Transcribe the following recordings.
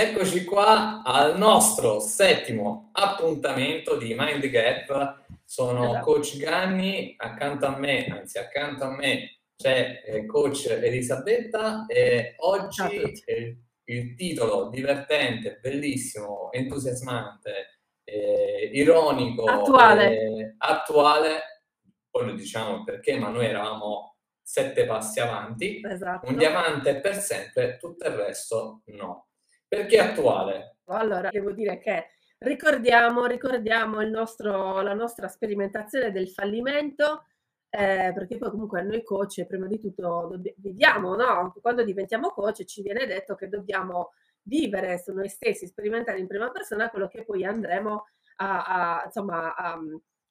eccoci qua al nostro settimo appuntamento di Mind Gap. Sono esatto. coach Ganni, accanto a me, anzi accanto a me c'è eh, coach Elisabetta e oggi il, il, titolo divertente, bellissimo, entusiasmante, eh, ironico, attuale. Eh, attuale, poi lo diciamo perché, ma noi eravamo sette passi avanti, esatto. un diamante per sempre, tutto il resto no. Perché attuale? Allora, devo dire che ricordiamo, ricordiamo nostro, la nostra sperimentazione del fallimento, eh, perché poi comunque noi coach, prima di tutto, dobb- viviamo, no? Quando diventiamo coach ci viene detto che dobbiamo vivere su noi stessi, sperimentare in prima persona quello che poi andremo a, a insomma, a,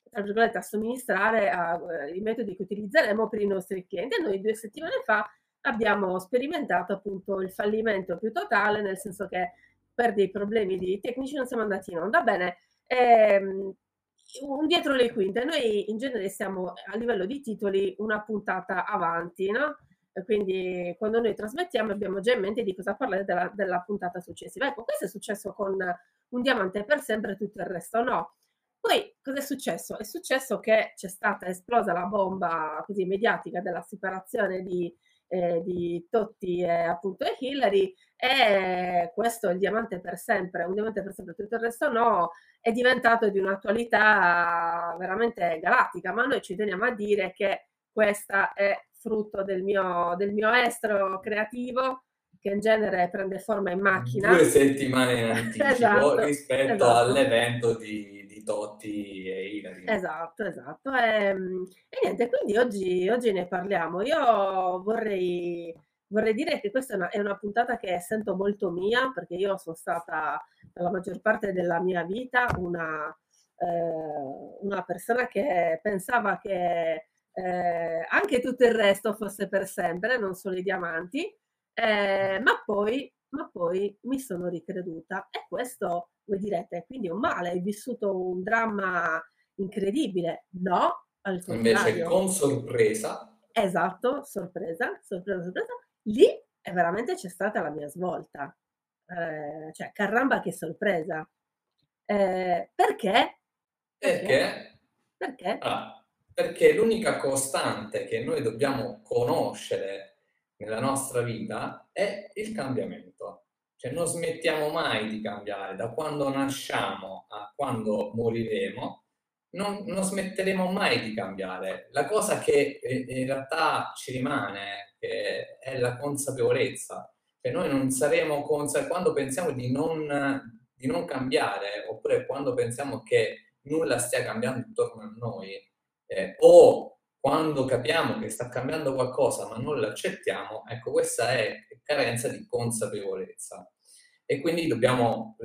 tra virgolette, a somministrare a, eh, i metodi che utilizzeremo per i nostri clienti. E noi due settimane fa abbiamo sperimentato appunto il fallimento più totale, nel senso che per dei problemi di tecnici non siamo andati in onda. Bene, ehm, un dietro le quinte, noi in genere siamo a livello di titoli una puntata avanti, no? quindi quando noi trasmettiamo abbiamo già in mente di cosa parlare della, della puntata successiva. Ecco, questo è successo con un diamante per sempre, tutto il resto no. Poi cosa è successo? È successo che c'è stata esplosa la bomba così mediatica della separazione di eh, di Totti e appunto e Hillary e questo è il diamante per sempre, un diamante per sempre, tutto il resto no, è diventato di un'attualità veramente galattica, ma noi ci teniamo a dire che questa è frutto del mio, del mio estro creativo che in genere prende forma in macchina. Due settimane in anticipo esatto, rispetto esatto. all'evento di Totti e Ilari. Esatto, esatto. E, ehm, e niente, quindi oggi, oggi, ne parliamo. Io vorrei, vorrei dire che questa è una, è una, puntata che sento molto mia, perché io sono stata per la maggior parte della mia vita una, eh, una persona che pensava che eh, anche tutto il resto fosse per sempre, non solo i diamanti, eh, ma poi ma poi mi sono ricreduta e questo voi direte, quindi è un male, hai vissuto un dramma incredibile. No, al contrario. Invece con sorpresa. Esatto, sorpresa, sorpresa, sorpresa. Lì è veramente c'è stata la mia svolta. Eh, cioè, caramba che sorpresa. Eh, perché? Perché? Perché? Ah, perché l'unica costante che noi dobbiamo conoscere nella nostra vita è il cambiamento. Cioè non smettiamo mai di cambiare, da quando nasciamo a quando moriremo, non, non smetteremo mai di cambiare. La cosa che eh, in realtà ci rimane è la consapevolezza. Cioè noi non saremo consapevoli quando pensiamo di non, di non cambiare, oppure quando pensiamo che nulla stia cambiando intorno a noi, eh, o quando capiamo che sta cambiando qualcosa ma non l'accettiamo, ecco, questa è carenza di consapevolezza. E quindi dobbiamo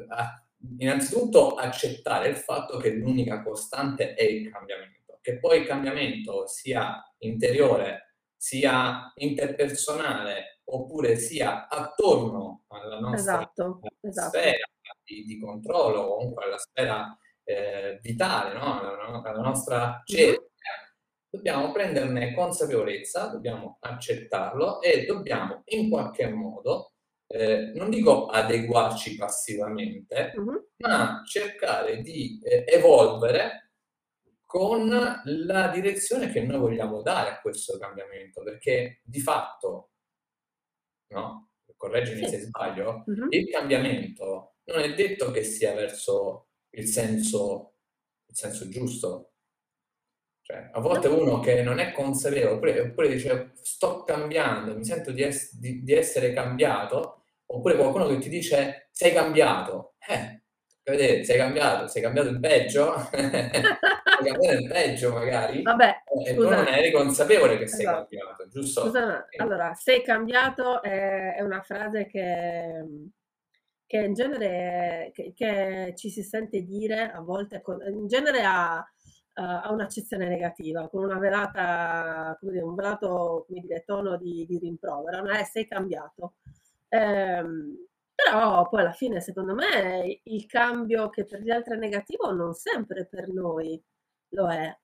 innanzitutto accettare il fatto che l'unica costante è il cambiamento, che poi il cambiamento sia interiore, sia interpersonale, oppure sia attorno alla nostra esatto, esatto. sfera di, di, controllo, comunque alla sfera eh, vitale, no? alla, alla nostra cerchia dobbiamo prenderne consapevolezza, dobbiamo accettarlo e dobbiamo in qualche modo, eh, non dico adeguarci passivamente, uh-huh. ma cercare di eh, evolvere con la direzione che noi vogliamo dare a questo cambiamento, perché di fatto, no? correggimi sì. se sbaglio, uh-huh. il cambiamento non è detto che sia verso il senso, il senso giusto, cioè, a volte uno che non è consapevole, oppure, oppure dice sto cambiando, mi sento di, es- di, di, essere cambiato, oppure qualcuno che ti dice sei cambiato. Eh, vedete, sei cambiato, sei cambiato in peggio? sei cambiato in peggio magari? Vabbè, e tu non eri consapevole che sei esatto. cambiato, giusto? Scusa, allora, sei cambiato è, è una frase che che in genere che, che, ci si sente dire a volte, in genere ha, ha un'accezione negativa, con una velata, come dire, un velato come dire, tono di, di rimprovero, no? eh, sei cambiato. Ehm, però poi alla fine, secondo me, il cambio che per gli altri è negativo non sempre per noi lo è.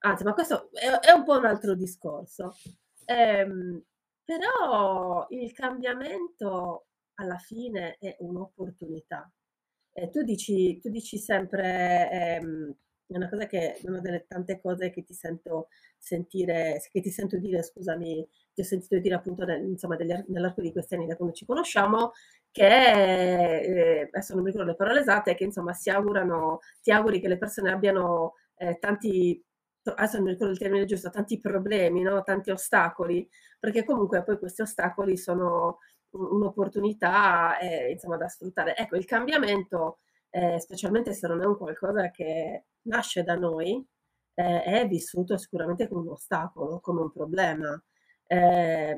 Anzi, ma questo è, è un po' un altro discorso. Ehm, però il cambiamento alla fine è un'opportunità. Eh, tu, dici, tu dici sempre, ehm, è una cosa che, una delle tante cose che ti sento sentire, che ti sento dire, scusami, ti ho sentito dire appunto nel, insomma, degli, nell'arco di questi anni da quando ci conosciamo, che eh, adesso non mi ricordo le parole esatte, che insomma si augurano, ti auguri che le persone abbiano eh, tanti, adesso non mi ricordo il termine giusto, tanti problemi, no? tanti ostacoli, perché comunque poi questi ostacoli sono un'opportunità eh, insomma, da sfruttare. Ecco, il cambiamento, eh, specialmente se non è un qualcosa che nasce da noi, eh, è vissuto sicuramente come un ostacolo, come un problema. Eh,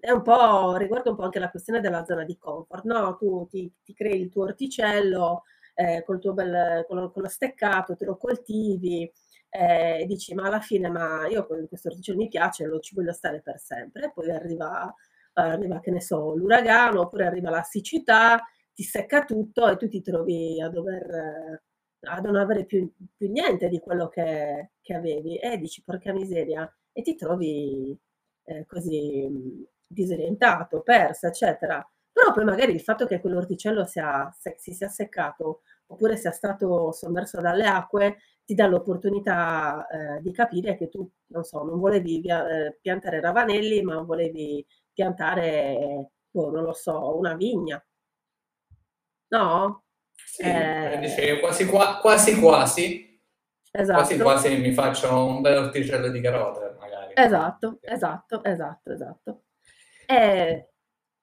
è un po', riguarda un po' anche la questione della zona di comfort, no? Tu ti, ti crei il tuo orticello eh, col tuo bel, con lo, con lo steccato, te lo coltivi, eh, e dici ma alla fine ma io questo orticello mi piace, lo ci voglio stare per sempre, poi arriva arriva, che ne so, l'uragano, oppure arriva la siccità, ti secca tutto e tu ti trovi a dover a non avere più, più niente di quello che, che, avevi e dici porca miseria e ti trovi eh, così disorientato, persa, eccetera. Però poi magari il fatto che quell'orticello sia, se, si sia seccato oppure sia stato sommerso dalle acque ti dà l'opportunità eh, di capire che tu, non so, non volevi via, eh, piantare ravanelli, ma volevi piantare, boh, non lo so, una vigna. No? Sì, eh, quasi, quasi quasi, esatto. quasi quasi mi faccio un bel orticello di carote magari. Esatto, esatto, esatto, esatto. Eh,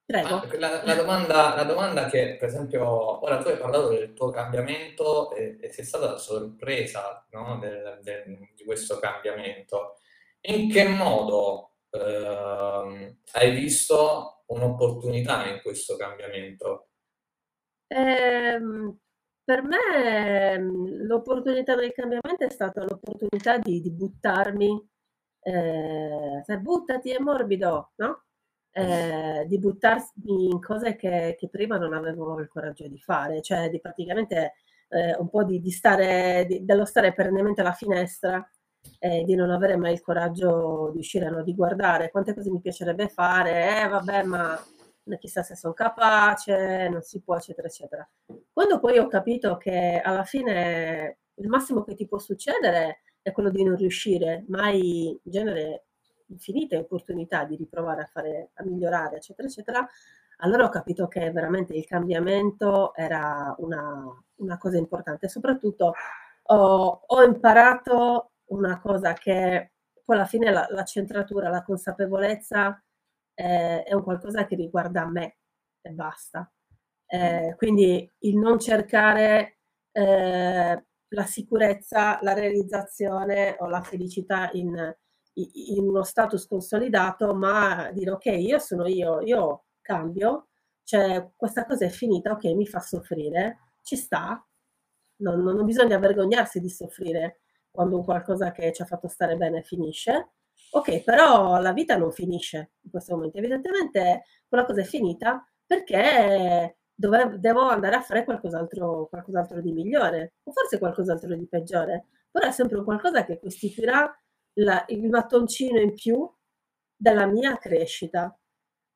Prego. La, la, domanda, la, domanda, che, per esempio, ora tu hai parlato del tuo cambiamento e, e sei stata sorpresa no, del, del, di questo cambiamento. In che modo eh, hai visto un'opportunità in questo cambiamento? Eh, per me ehm, l'opportunità del cambiamento è stata l'opportunità di, di buttarmi, eh, buttati è morbido, no? Eh, di buttarmi in cose che, che, prima non avevo il coraggio di fare, cioè di praticamente eh, un po' di, di stare, di, dello stare perennemente alla finestra e di non avere mai il coraggio di uscire, no? di guardare quante cose mi piacerebbe fare, eh vabbè ma chissà se sono capace, non si può, eccetera, eccetera. Quando poi ho capito che alla fine il massimo che ti può succedere è quello di non riuscire, mai in genere infinite opportunità di riprovare a fare, a migliorare, eccetera, eccetera, allora ho capito che veramente il cambiamento era una, una cosa importante. Soprattutto ho, ho imparato una cosa che poi alla fine la, la centratura, la consapevolezza eh, è un qualcosa che riguarda me e basta. Eh, quindi il non cercare eh, la sicurezza, la realizzazione o la felicità in, in uno status consolidato, ma dire ok, io sono io, io cambio, cioè questa cosa è finita, ok, mi fa soffrire, ci sta, non, non bisogna vergognarsi di soffrire quando un qualcosa che ci ha fatto stare bene finisce. Ok, però la vita non finisce in questo momento. Evidentemente quella cosa è finita perché dove, devo andare a fare qualcos'altro, qualcos'altro di migliore, o forse qualcos'altro di peggiore, però è sempre un qualcosa che costituirà la, il mattoncino in più della mia crescita.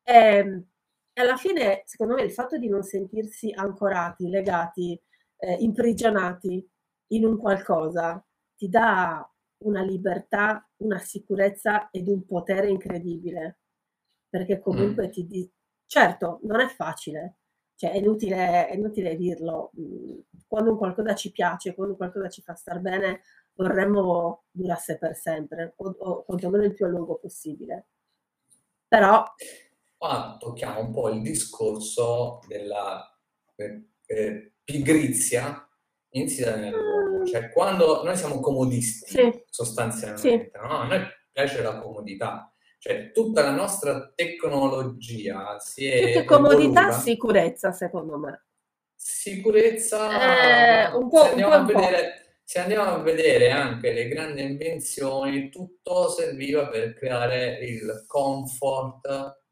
E, ehm, e, alla fine, secondo me, il fatto di non sentirsi ancorati, legati, eh, imprigionati in un qualcosa ti dà una libertà, una sicurezza ed un potere incredibile. Perché comunque mm. ti di... Certo, non è facile, cioè è inutile, è inutile dirlo. Mm, quando un qualcosa ci piace, quando qualcosa ci fa star bene, vorremmo durasse per sempre, o, o quantomeno il più a lungo possibile. Però... Qua tocchiamo un po' il discorso della eh, eh, pigrizia nell'uomo, mm. cioè quando noi siamo comodisti sì. sostanzialmente, sì. no? a noi piace la comodità, cioè tutta la nostra tecnologia si è... Più che comodità, evoluta. sicurezza secondo me. Sicurezza, eh, un po', andiamo un po', vedere se andiamo a vedere anche le grandi invenzioni, tutto serviva per creare il comfort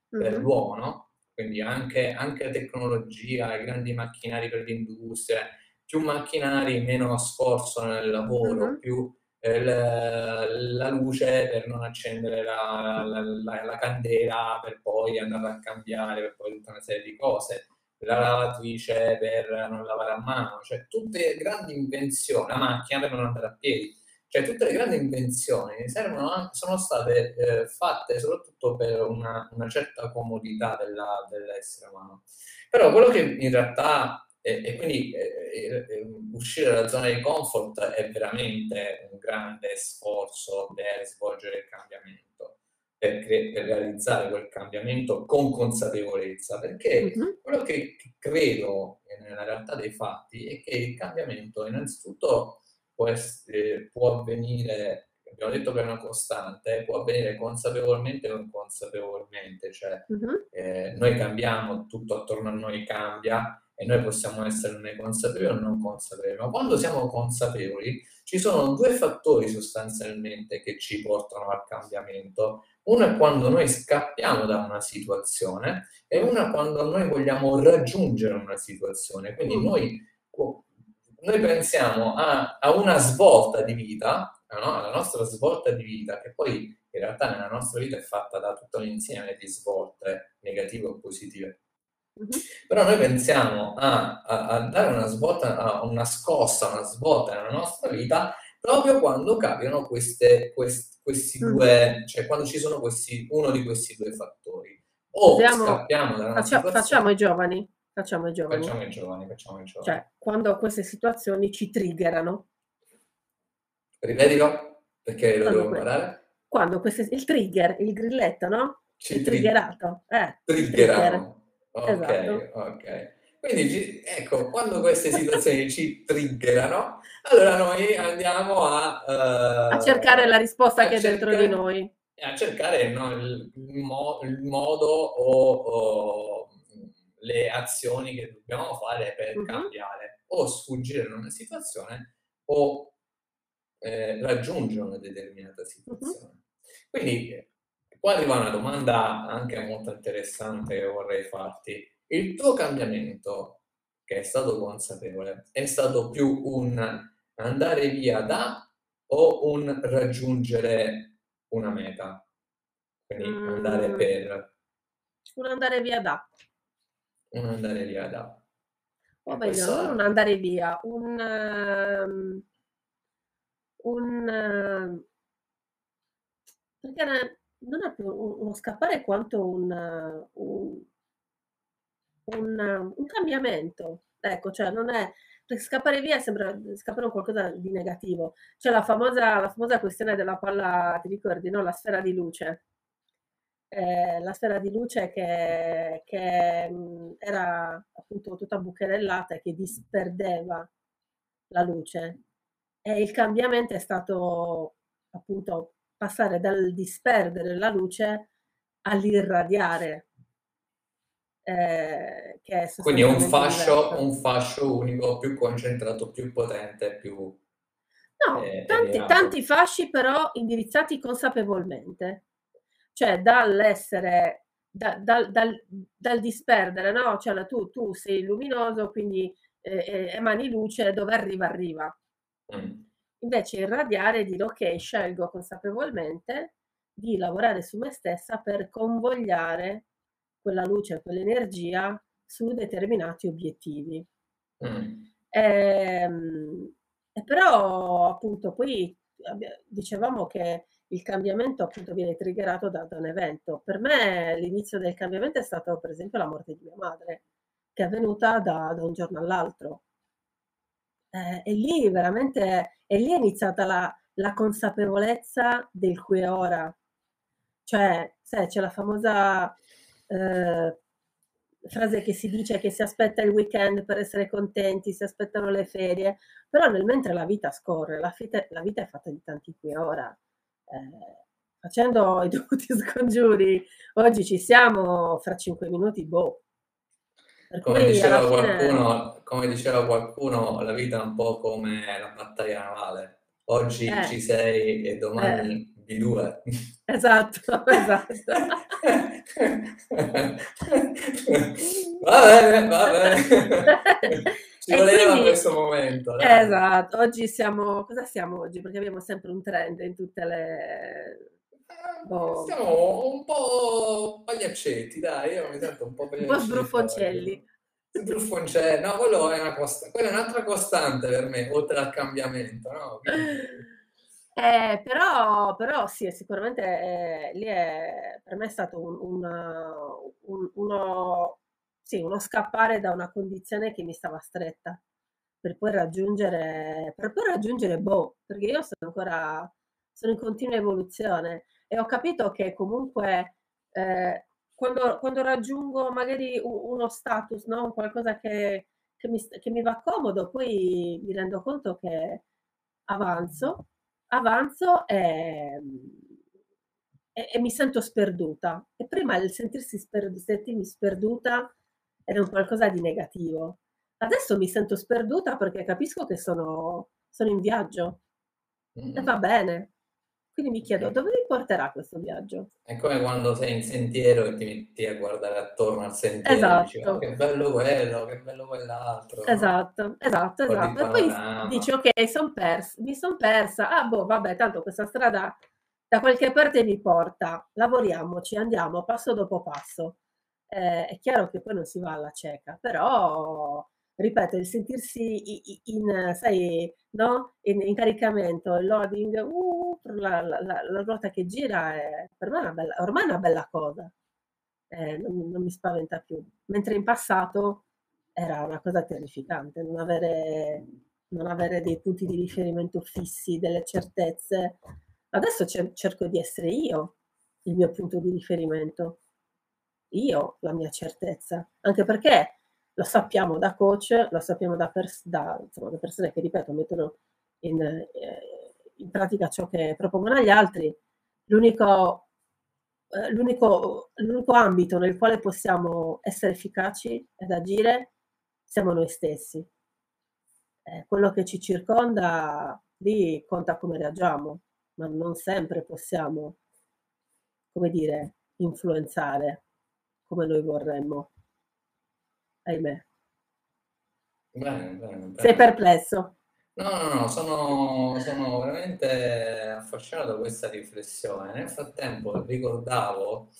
per mm-hmm. l'uomo, no? Quindi anche, anche la tecnologia, i grandi macchinari per l'industria, più macchinari, meno sforzo nel lavoro, mm-hmm. più eh, la, la, luce per non accendere la, la, la, candela, per poi andare a cambiare, per poi tutta una serie di cose. la lavatrice per non lavare a mano, cioè tutte grandi invenzioni, la macchina per non andare a piedi, cioè tutte le grandi invenzioni servono, sono state eh, fatte soprattutto per una, una certa comodità della, dell'essere umano. Però quello che in realtà e, e quindi eh, eh, uscire dalla zona di comfort è veramente un grande sforzo per svolgere il cambiamento, per, cre- per realizzare quel cambiamento con consapevolezza, perché mm-hmm. quello che credo nella realtà dei fatti è che il cambiamento innanzitutto può, essere, può avvenire abbiamo detto che è una costante, può avvenire consapevolmente o inconsapevolmente, cioè uh-huh. eh, noi cambiamo, tutto attorno a noi cambia e noi possiamo esserne consapevoli o non consapevoli, ma quando siamo consapevoli ci sono due fattori sostanzialmente che ci portano al cambiamento. Uno è quando noi scappiamo da una situazione e uno è quando noi vogliamo raggiungere una situazione. Quindi mm. noi, noi pensiamo a, a, una svolta di vita, no? alla nostra svolta di vita, che poi in realtà nella nostra vita è fatta da tutto un insieme di svolte negative o positive però noi pensiamo a, a, a, dare una svolta, a una scossa, una svolta nella nostra vita proprio quando capitano queste, questi, questi due, cioè quando ci sono questi, uno di questi due fattori. O Facciamo, scappiamo dalla faccia, facciamo i giovani. Facciamo i giovani. Facciamo i giovani, facciamo i giovani. Cioè, quando queste situazioni ci triggerano. Ripetilo, perché lo devo imparare. Quando queste, il trigger, il grilletto, no? Ci il triggerato. Eh, triggerano. Ok, esatto. ok. Quindi ecco, quando queste situazioni ci triggerano, allora noi andiamo a, uh, a cercare la risposta che è dentro di noi. A cercare no, il, il, modo o, o, le azioni che dobbiamo fare per uh-huh. cambiare o sfuggire da una situazione o eh, raggiungere una determinata situazione. Uh-huh. Quindi Qua arriva una domanda anche molto interessante che vorrei farti. Il tuo cambiamento, che è stato consapevole, è stato più un andare via da o un raggiungere una meta? Quindi mm. andare per... Un andare via da. Un andare via da. O meglio, non un andare via, un... Um, un uh, perché non è più uno scappare quanto un, un, un, un cambiamento. Ecco, cioè non è scappare via sembra scappare un qualcosa di negativo. C'è la famosa, la famosa questione della palla, ti ricordi, no? La sfera di luce. Eh, la sfera di luce che, che mh, era appunto tutta bucherellata e che disperdeva la luce. E il cambiamento è stato appunto passare dal disperdere la luce all'irradiare. Eh, che è Quindi è un fascio, un fascio unico, più concentrato, più potente, più... No, eh, tanti, tanti fasci però indirizzati consapevolmente. Cioè dall'essere, da, dal, dal, dal, disperdere, no? Cioè tu, tu sei luminoso, quindi eh, eh emani luce, dove arriva, arriva. Mm. Invece irradiare e dire ok, scelgo consapevolmente di lavorare su me stessa per convogliare quella luce, quell'energia su determinati obiettivi. Mm. E, ehm, e però appunto poi dicevamo che il cambiamento appunto viene triggerato da, da, un evento. Per me l'inizio del cambiamento è stato per esempio la morte di mia madre, che è avvenuta da, da un giorno all'altro. Eh, e lì veramente, e lì è iniziata la, la consapevolezza del qui e ora. Cioè, sai, c'è la famosa eh, frase che si dice che si aspetta il weekend per essere contenti, si aspettano le ferie, però nel mentre la vita scorre, la vita, la vita è fatta di tanti qui e ora. Eh, facendo i dovuti scongiuri, oggi ci siamo, fra cinque minuti, boh, come diceva, qualcuno, come diceva qualcuno, la vita è un po' come la battaglia navale. Oggi eh. ci sei e domani eh. di due. Esatto, esatto. va bene, va bene. Ci voleva quindi, questo momento. Dai. Esatto, oggi siamo... Cosa siamo oggi? Perché abbiamo sempre un trend in tutte le Oh. Siamo un po' pagliaccetti, dai, io mi sento un po' pagliaccetti. Un po' sbruffoncelli. c'è, no, quello è una costa, quella è un'altra costante per me, oltre al cambiamento, no? Eh, però, però sì, sicuramente eh, lì è, per me è stato un, un, un, uno, sì, uno scappare da una condizione che mi stava stretta per poi raggiungere, per poi raggiungere boh, perché io sono ancora, sono in continua evoluzione e ho capito che comunque eh, quando, quando, raggiungo magari uno status, no? qualcosa che, che, mi, che mi va comodo, poi mi rendo conto che avanzo, avanzo e, e, e mi sento sperduta. E prima il sentirsi sper, sentirmi sperduta era un qualcosa di negativo. Adesso mi sento sperduta perché capisco che sono, sono in viaggio mm. e va bene. Quindi mi chiedo dove mi porterà questo viaggio? È come quando sei in sentiero e ti metti a guardare attorno al sentiero esatto. dici, oh, che bello quello, che bello quell'altro. Esatto, esatto, esatto. E poi dici ok, son persa, mi sono persa, ah boh, vabbè, tanto questa strada da qualche parte mi porta, lavoriamoci, andiamo passo dopo passo. Eh, è chiaro che poi non si va alla cieca, però ripeto, il sentirsi in, sai, no? in, in caricamento, il loading, uh, la, la, la, ruota che gira, è, per me una bella, ormai è una bella cosa, eh, non, non, mi spaventa più. Mentre in passato era una cosa terrificante, non avere, non avere dei punti di riferimento fissi, delle certezze. Adesso cerco di essere io il mio punto di riferimento, io la mia certezza, anche perché lo sappiamo da coach, lo sappiamo da, pers- da, insomma, da persone che, ripeto, mettono in, eh, in, pratica ciò che propongono agli altri. L'unico, eh, l'unico, l'unico ambito nel quale possiamo essere efficaci ed agire siamo noi stessi. Eh, quello che ci circonda lì conta come reagiamo, ma non sempre possiamo, come dire, influenzare come noi vorremmo ahimè. Bene, bene, bene. Sei perplesso? No, no, no, sono, sono veramente affascinato da questa riflessione. Nel frattempo ricordavo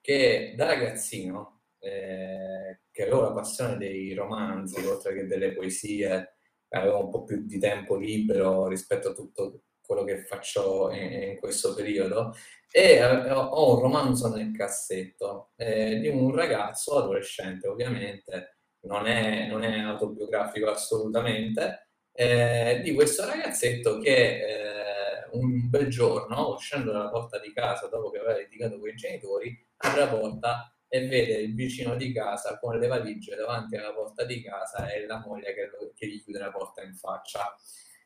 che da ragazzino, eh, che avevo la passione dei romanzi, oltre che delle poesie, avevo un po' più di tempo libero rispetto a tutto quello che faccio in, in questo periodo e ho un romanzo nel cassetto eh, di un ragazzo adolescente ovviamente non è, non è autobiografico assolutamente eh, di questo ragazzetto che eh, un bel giorno uscendo dalla porta di casa dopo che aveva litigato con i genitori apre la porta e vede il vicino di casa con le valigie davanti alla porta di casa e la moglie che, che gli chiude la porta in faccia.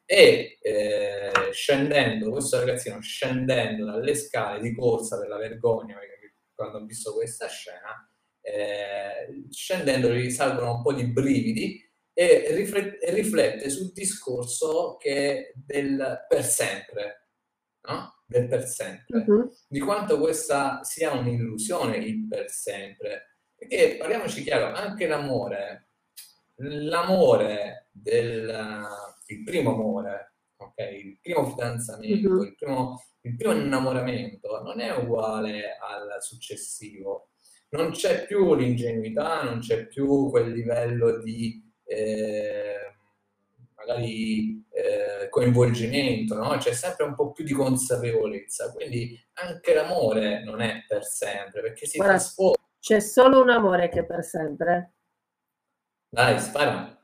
E eh, scendendo, questo ragazzino scendendo dalle scale di corsa per la vergogna, perché quando ho visto questa scena, eh, scendendo gli salgono un po' di brividi e riflette, riflette sul discorso che del per sempre, no? del per sempre, uh-huh. di quanto questa sia un'illusione il per sempre, perché parliamoci chiaro, anche l'amore, l'amore del il primo amore, okay? il primo fidanzamento, uh-huh. il, primo, il primo innamoramento non è uguale al successivo. Non c'è più l'ingenuità, non c'è più quel livello di eh, magari eh, coinvolgimento, no? c'è sempre un po' più di consapevolezza. Quindi anche l'amore non è per sempre, perché si Guarda, trasforma. C'è solo un amore che è per sempre. Dai, spara.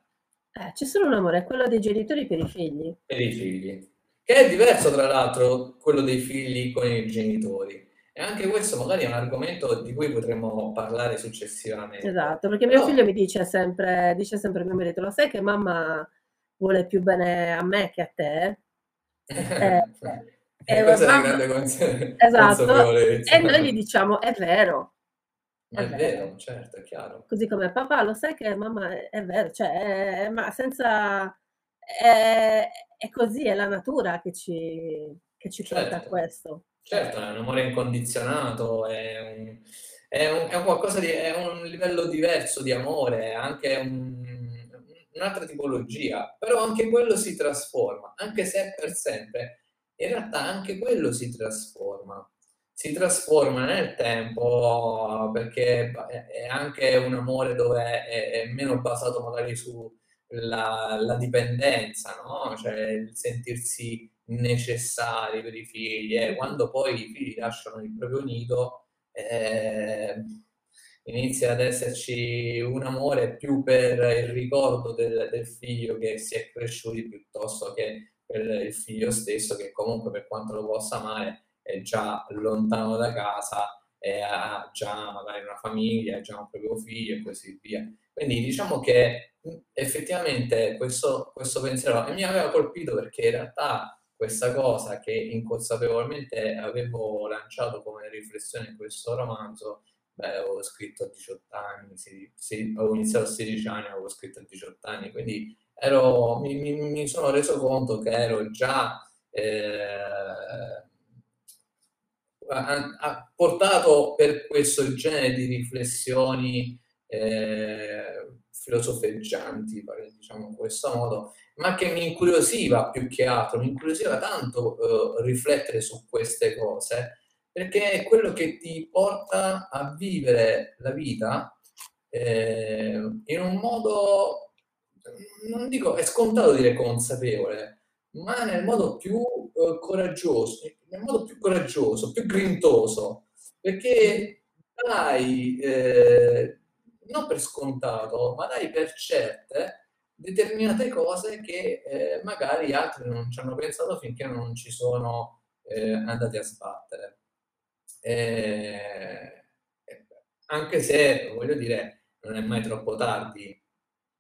Eh, c'è solo un amore, quello dei genitori per i figli. Per i figli. Che è diverso, tra l'altro, quello dei figli con i genitori. E anche questo magari è un argomento di cui potremmo parlare successivamente. Esatto, perché mio no. figlio mi dice sempre, dice sempre mio marito, lo sai che mamma vuole più bene a me che a te? Eh, e questa mamma... è una grande cons- esatto. E noi gli diciamo, è vero, ma è, vero, certo, è chiaro. Così come papà, lo sai che mamma è, è vero, cioè, è, ma senza... È, è, così, è la natura che ci, che ci certo. porta a certo. questo. Certo, è un amore incondizionato, è un, è un, è un di... è un livello diverso di amore, è anche un, un'altra tipologia, però anche quello si trasforma, anche se è per sempre, in realtà anche quello si trasforma si trasforma nel tempo perché è anche un amore dove è meno basato magari sulla dipendenza, no? Cioè il sentirsi necessari per i figli e quando poi i figli lasciano il proprio nido eh, inizia ad esserci un amore più per il ricordo del, del figlio che si è cresciuto piuttosto che per il figlio stesso che comunque per quanto lo possa amare è già lontano da casa e ha già magari una famiglia, ha già un proprio figlio e così via. Quindi diciamo che effettivamente questo, questo pensiero mi aveva colpito perché in realtà questa cosa che inconsapevolmente avevo lanciato come riflessione in questo romanzo, beh, avevo scritto a 18 anni, sì, sì, avevo iniziato a 16 anni, avevo scritto a 18 anni, quindi ero, mi, mi, mi, sono reso conto che ero già eh, portato per questo genere di riflessioni eh, filosofeggianti, diciamo in questo modo, ma che mi incuriosiva più che altro, mi incuriosiva tanto eh, riflettere su queste cose, perché è quello che ti porta a vivere la vita eh, in un modo, non dico, è scontato dire consapevole, ma nel modo più eh, coraggioso, nel modo più coraggioso, più grintoso, perché dai, eh, non per scontato, ma dai per certe determinate cose che eh, magari altri non ci hanno pensato finché non ci sono eh, andati a sbattere. Eh, anche se, voglio dire, non è mai troppo tardi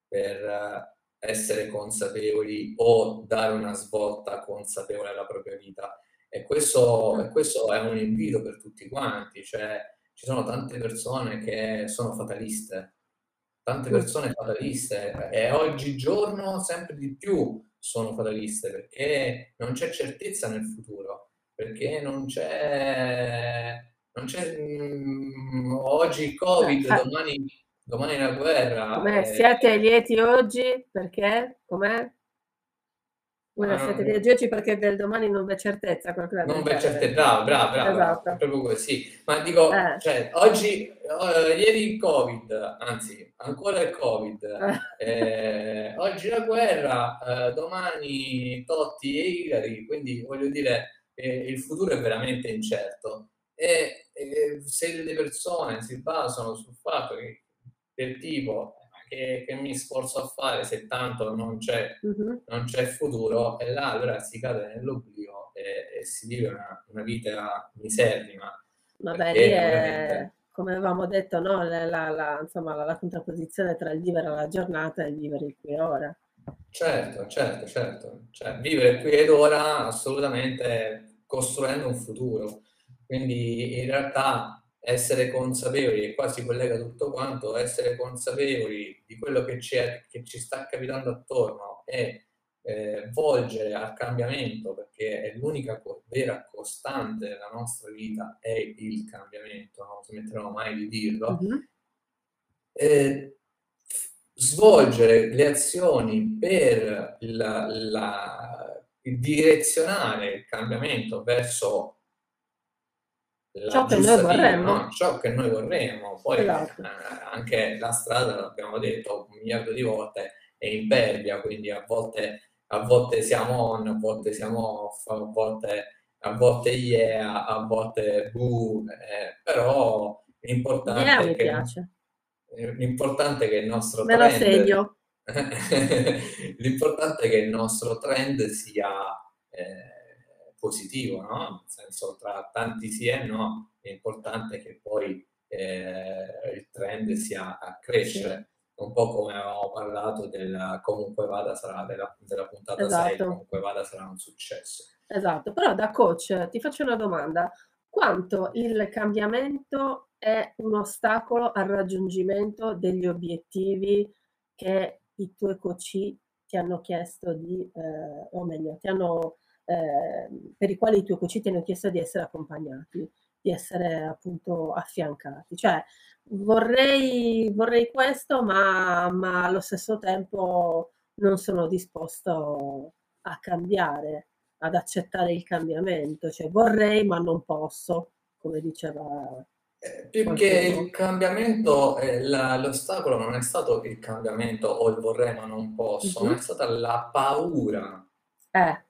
per essere consapevoli o dare una svolta consapevole alla propria vita. E questo, e questo è un invito per tutti quanti, cioè ci sono tante persone che sono fataliste, tante persone fataliste e oggigiorno sempre di più sono fataliste perché non c'è certezza nel futuro, perché non c'è, non c'è mh, mm, oggi il Covid, eh, domani domani la guerra. Com'è? Eh... Siete lieti oggi? Perché? Com'è? Voi ah, siete perché del domani non c'è certezza. Non c'è certezza, bravo, bravo, bravo. Esatto. Proprio così. Ma dico, eh. cioè, oggi, uh, ieri il Covid, anzi, ancora il Covid, eh, oggi la guerra, uh, domani Totti e Ilari, quindi voglio dire, eh, il futuro è veramente incerto. E, e se le persone si basano sul fatto che del tipo che, che, mi sforzo a fare se tanto non c'è, uh-huh. non c'è futuro e là allora si cade nell'oblio e, e si vive una, una vita miserrima. Vabbè, lì è, come avevamo detto, no? la, la, la, insomma, la, contrapposizione tra il vivere la giornata e il vivere il qui e ora. Certo, certo, certo. Cioè, vivere qui ed ora assolutamente costruendo un futuro. Quindi in realtà essere consapevoli, e qua si collega tutto quanto, essere consapevoli di quello che, c'è, che ci sta capitando attorno e eh, volgere al cambiamento, perché è l'unica co- vera costante della nostra vita, è il cambiamento, non smetteremo mai di dirlo. Mm-hmm. Eh, svolgere le azioni per la, la, direzionare il cambiamento verso ciò che noi vorremmo. No? Ciò che noi vorremmo. Poi esatto. eh, anche la strada, l'abbiamo detto un miliardo di volte, è impervia, quindi a volte, a volte siamo on, a volte siamo off, a volte, a volte yeah, a volte boo, eh, però l'importante yeah, è che, piace. l'importante è che il nostro Me trend... l'importante è che il nostro trend sia... Eh, positivo, no? Nel senso, tra tanti sì e no, è importante che poi eh, il trend sia a crescere. Un po' come avevamo parlato del comunque vada sarà della, della puntata esatto. 6, comunque vada sarà un successo. Esatto, però da coach ti faccio una domanda. Quanto il cambiamento è un ostacolo al raggiungimento degli obiettivi che i tuoi coach ti hanno chiesto di, eh, o meglio, ti hanno Ehm, per i quali i tuoi ti hanno chiesto di essere accompagnati, di essere appunto affiancati. Cioè, vorrei, vorrei questo, ma, ma allo stesso tempo non sono disposto a cambiare, ad accettare il cambiamento. Cioè, vorrei, ma non posso. come diceva eh, più che il cambiamento, eh, la, l'ostacolo non è stato il cambiamento o il vorrei ma non posso, Mhm. ma è stata la paura Eh,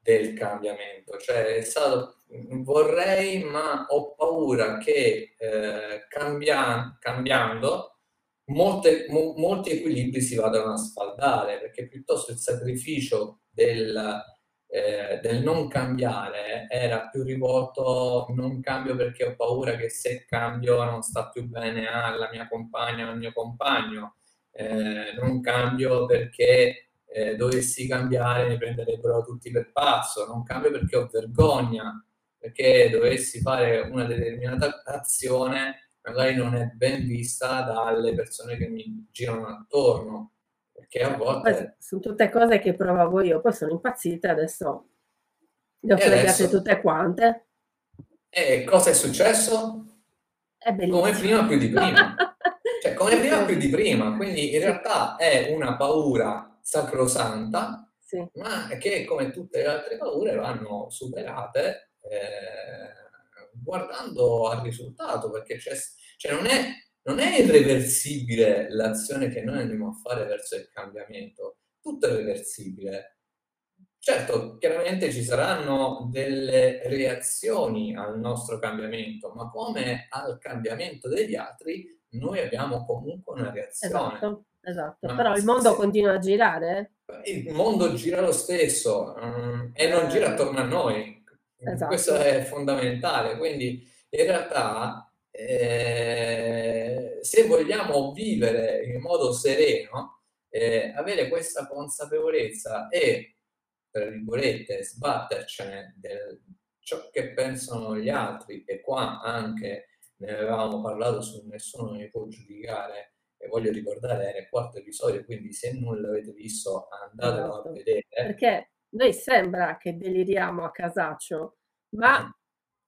del cambiamento, cioè è stato vorrei ma ho paura che eh, cambia- cambiando molte- mo- molti equilibri si vadano a sfaldare, perché piuttosto il sacrificio del, eh, del non cambiare era più rivolto non cambio perché ho paura che se cambio non sta più bene alla mia compagna o al mio compagno, eh, non cambio perché eh, dovessi cambiare mi prenderebbero tutti per pazzo, non cambio perché ho vergogna, perché dovessi fare una determinata azione magari non è ben vista dalle persone che mi girano attorno, perché a volte... sono tutte cose che provavo io, poi sono impazzita adesso le ho fregate tutte quante. E cosa è successo? È. Come prima più di prima. Cioè, come prima più di prima, quindi in realtà è una paura sacrosanta, Sì, ma che come tutte le altre paure vanno superate eh, guardando al risultato, perché c'è, cioè non, è, non è irreversibile l'azione che noi andiamo a fare verso il cambiamento, tutto è reversibile. Certo, chiaramente ci saranno delle reazioni al nostro cambiamento, ma come al cambiamento degli altri, noi abbiamo comunque una reazione. esatto, esatto. Ma Però il mondo se- continua a girare. eh? Il mondo gira lo stesso mm, e non gira attorno a noi. Esatto. Questo è fondamentale. Quindi in realtà eh, se vogliamo vivere in modo sereno, eh, avere questa consapevolezza e, tra virgolette, sbattercene del ciò che pensano gli altri, e qua anche ne avevamo parlato su Nessuno mi può giudicare, e voglio ricordare era il quarto episodio, quindi se non l'avete visto andatelo Esatto. a vedere. Perché noi sembra che deliriamo a casaccio, ma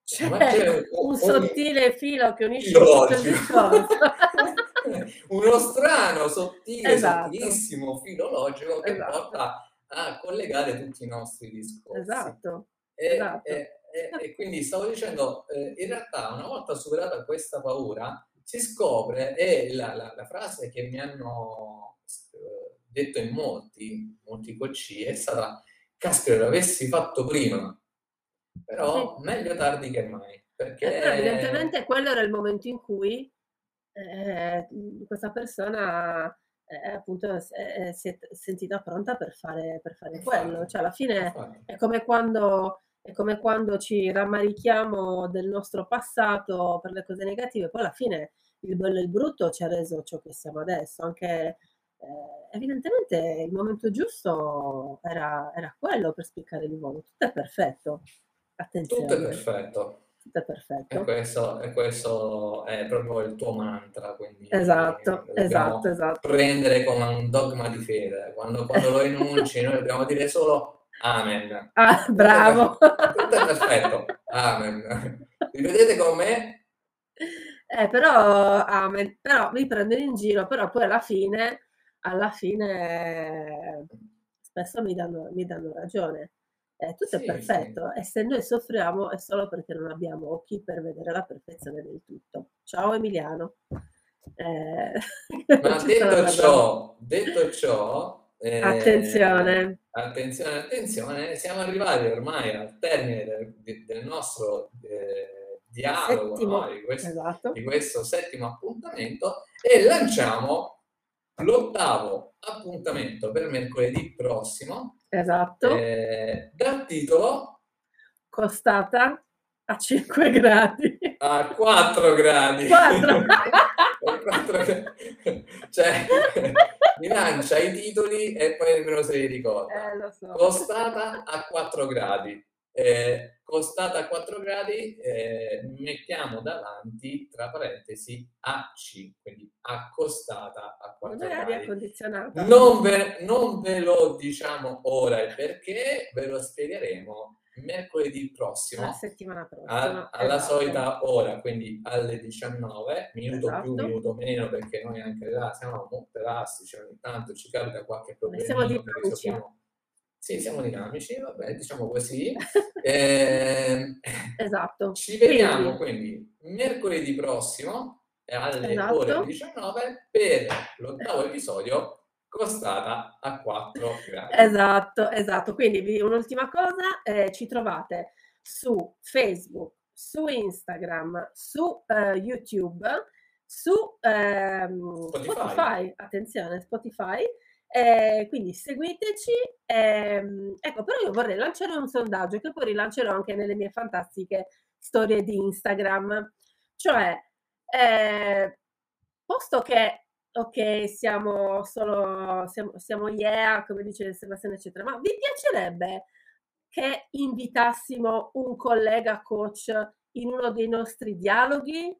c'è, Ma c'è un- un sottile filo che unisce tutto il discorso. Uno strano, sottile, Esatto. sottilissimo filo logico che Esatto. porta a collegare tutti i nostri discorsi. Esatto. E, esatto. e- e- e quindi stavo dicendo, eh, in realtà una volta superata questa paura, si scopre, e la, la- la frase che mi hanno eh, detto in molti, molti coach è stata, caspita, l'avessi fatto prima, però meglio tardi che mai, perché... Eh, evidentemente quello era il momento in cui eh, questa persona eh, appunto s- eh, si è sentita pronta per fare, per fare quello. Cioè, alla fine è come quando, è come quando ci rammarichiamo del nostro passato per le cose negative, poi alla fine il bello e il brutto ci ha reso ciò che siamo adesso. Anche eh, evidentemente il momento giusto era, era quello per spiccare il volo. Tutto è perfetto. Attenzione. Tutto è perfetto. Tutto è perfetto. E questo, e questo è proprio il tuo mantra, quindi Esatto, esatto, esatto. prendere come un dogma di fede. Quando, quando lo enunci noi dobbiamo dire solo Amen. Ah, bravo. Tutto è perfetto. Amen. Rivedete con me? Eh, però, amen, però mi prendono in giro, però poi alla fine, alla fine spesso mi danno, mi danno ragione. Eh, tutto Sì, è perfetto e se noi soffriamo è solo perché non abbiamo occhi per vedere la perfezione del tutto. Ciao Emiliano. Eh, Ma detto ciò, detto ciò, eh, Attenzione. attenzione, attenzione, siamo arrivati ormai al termine del, del nostro eh, dialogo, Settimo. no? di, questo, Esatto. di questo settimo appuntamento e lanciamo l'ottavo appuntamento per mercoledì prossimo Esatto. eh, dal titolo Costata a 5 gradi. a 4 gradi. Quattro. A quattro gradi. cioè, mi lancia i titoli e poi nemmeno se li ricorda. Eh, lo so. Costata a 4 gradi. Eh, costata a 4 gradi, eh, mettiamo davanti, tra parentesi, AC, quindi accostata a 4 Non gradi. Non ve, non ve lo diciamo ora il perché, ve lo spiegheremo mercoledì prossimo La settimana prossima. a- alla esatto. solita ora, quindi alle 19, minuto più, Esatto. minuto meno, perché noi anche là siamo molto elastici, ogni tanto ci capita qualche problema. siamo dinamici. Sì, siamo dinamici, vabbè, diciamo così. Eh, Esatto. Ci vediamo quindi, quindi mercoledì prossimo alle esatto. ore 19 per l'ottavo episodio costata a 4 gradi. Esatto, esatto. Quindi un'ultima cosa, eh, ci trovate su Facebook, su Instagram, su eh, YouTube, su ehm, Spotify. Spotify. attenzione, Spotify. Eh, quindi seguiteci. Ehm, ecco, però io vorrei lanciare un sondaggio che poi rilancerò anche nelle mie fantastiche storie di Instagram. Cioè, eh, posto che ok, siamo solo, siamo, siamo yeah, come dice Sebastiano, eccetera, ma vi piacerebbe che invitassimo un collega coach in uno dei nostri dialoghi?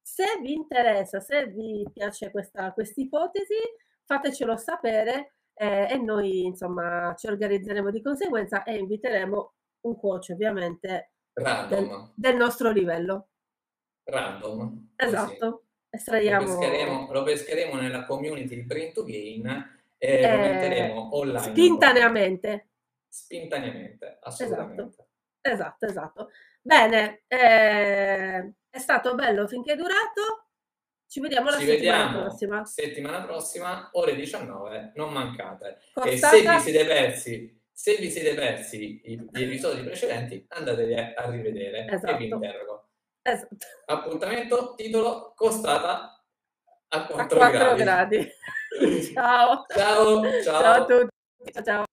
Se vi interessa, se vi piace questa ipotesi, fatecelo sapere eh, e noi insomma ci organizzeremo di conseguenza e inviteremo un coach ovviamente del, del, nostro livello. Random. Esatto. Estraiamo... Lo, pescheremo, lo pescheremo nella community di Brain to Gain e eh, lo metteremo online. Spintaneamente. Spintaneamente, assolutamente. Esatto, esatto. esatto. Bene, eh, è stato bello finché è durato. Ci vediamo la Ci settimana vediamo prossima. Settimana prossima, ore 19, non mancate. Costata... E se vi siete persi, se vi siete persi gli episodi precedenti, andateli a rivedere esatto. e vi esatto. interrogo. Esatto. Appuntamento, titolo, costata a 4, a 4 gradi. gradi. ciao. Ciao, ciao. Ciao a tutti. Ciao, ciao.